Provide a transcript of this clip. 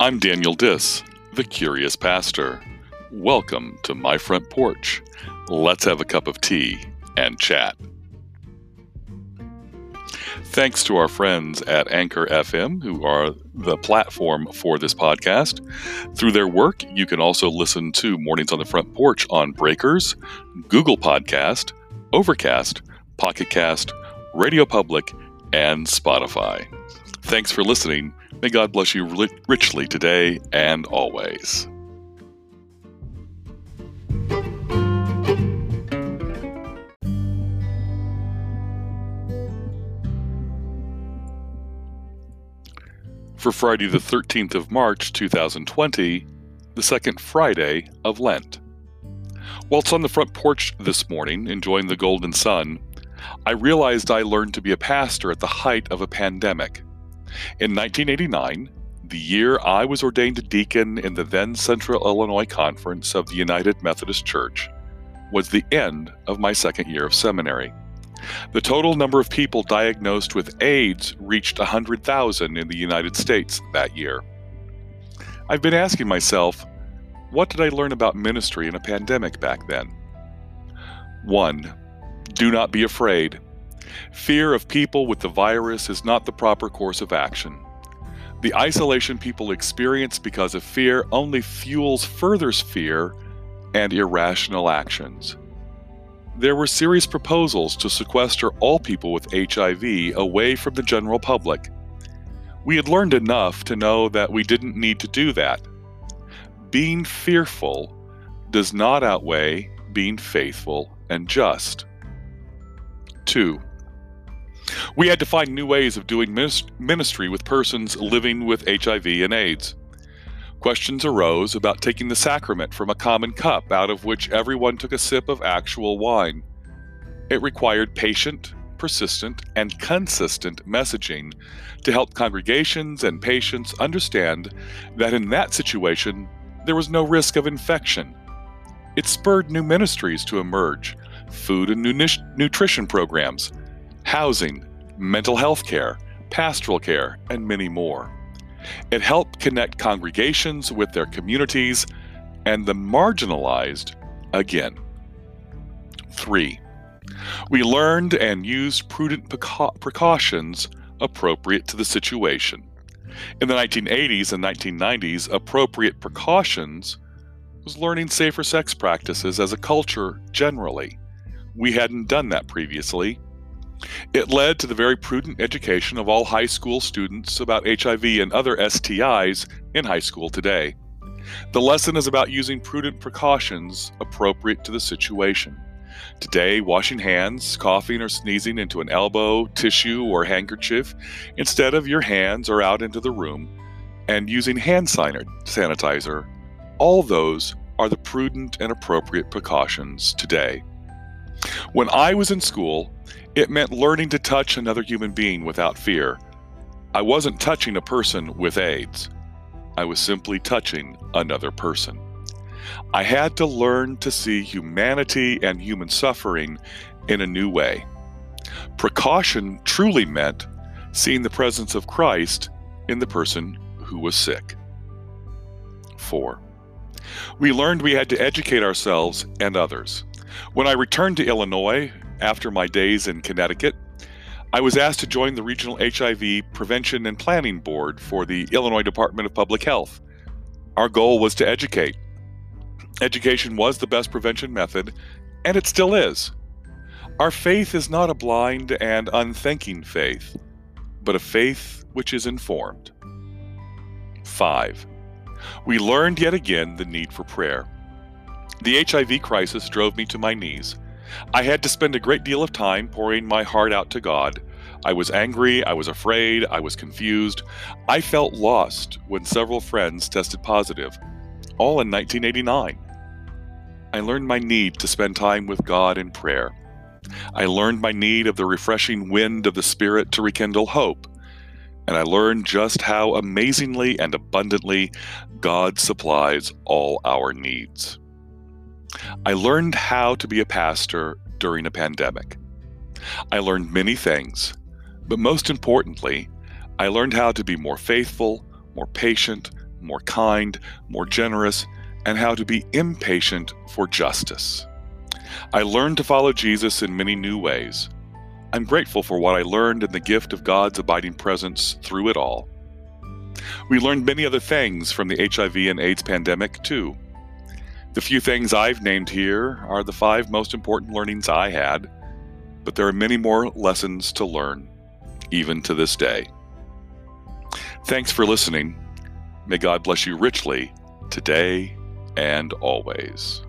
I'm Daniel Diss, the Curious Pastor. Welcome to my front porch. Let's have a cup of tea and chat. Thanks to our friends at Anchor FM, who are the platform for this podcast. Through their work, you can also listen to Mornings on the Front Porch on Breakers, Google Podcast, Overcast, Pocket Cast, Radio Public, and Spotify. Thanks for listening. May God bless you richly today and always. For Friday, the 13th of March 2020, the second Friday of Lent. Whilst on the front porch this morning, enjoying the golden sun, I realized I learned to be a pastor at the height of a pandemic. In 1989, the year I was ordained a deacon in the then Central Illinois Conference of the United Methodist Church, was the end of my second year of seminary. The total number of people diagnosed with AIDS reached 100,000 in the United States that year. I've been asking myself, what did I learn about ministry in a pandemic back then? 1. Do not be afraid. Fear of people with the virus is not the proper course of action. The isolation people experience because of fear only fuels further fear and irrational actions. There were serious proposals to sequester all people with HIV away from the general public. We had learned enough to know that we didn't need to do that. Being fearful does not outweigh being faithful and just. 2. We had to find new ways of doing ministry with persons living with HIV and AIDS. Questions arose about taking the sacrament from a common cup out of which everyone took a sip of actual wine. It required patient, persistent, and consistent messaging to help congregations and patients understand that in that situation, there was no risk of infection. It spurred new ministries to emerge food and nutrition programs, housing, mental health care, pastoral care, and many more. It helped connect congregations with their communities and the marginalized again. 3. We learned and used prudent precautions appropriate to the situation. In the 1980s and 1990s, appropriate precautions was learning safer sex practices as a culture generally. We hadn't done that previously, it led to the very prudent education of all high school students about HIV and other STIs in high school today. The lesson is about using prudent precautions appropriate to the situation. Today, washing hands, coughing or sneezing into an elbow, tissue, or handkerchief instead of your hands or out into the room, and using hand sanitizer, all those are the prudent and appropriate precautions today. When I was in school, it meant learning to touch another human being without fear. I wasn't touching a person with AIDS. I was simply touching another person. I had to learn to see humanity and human suffering in a new way. Precaution truly meant seeing the presence of Christ in the person who was sick. 4. We learned we had to educate ourselves and others. When I returned to Illinois after my days in Connecticut, I was asked to join the Regional HIV Prevention and Planning Board for the Illinois Department of Public Health. Our goal was to educate. Education was the best prevention method, and it still is. Our faith is not a blind and unthinking faith, but a faith which is informed. 5. We learned yet again the need for prayer. The HIV crisis drove me to my knees. I had to spend a great deal of time pouring my heart out to God. I was angry, I was afraid, I was confused. I felt lost when several friends tested positive, all in 1989. I learned my need to spend time with God in prayer. I learned my need of the refreshing wind of the Spirit to rekindle hope. And I learned just how amazingly and abundantly God supplies all our needs. I learned how to be a pastor during a pandemic. I learned many things, but most importantly, I learned how to be more faithful, more patient, more kind, more generous, and how to be impatient for justice. I learned to follow Jesus in many new ways. I'm grateful for what I learned and the gift of God's abiding presence through it all. We learned many other things from the HIV and AIDS pandemic, too. The few things I've named here are the five most important learnings I had, but there are many more lessons to learn, even to this day. Thanks for listening. May God bless you richly today and always.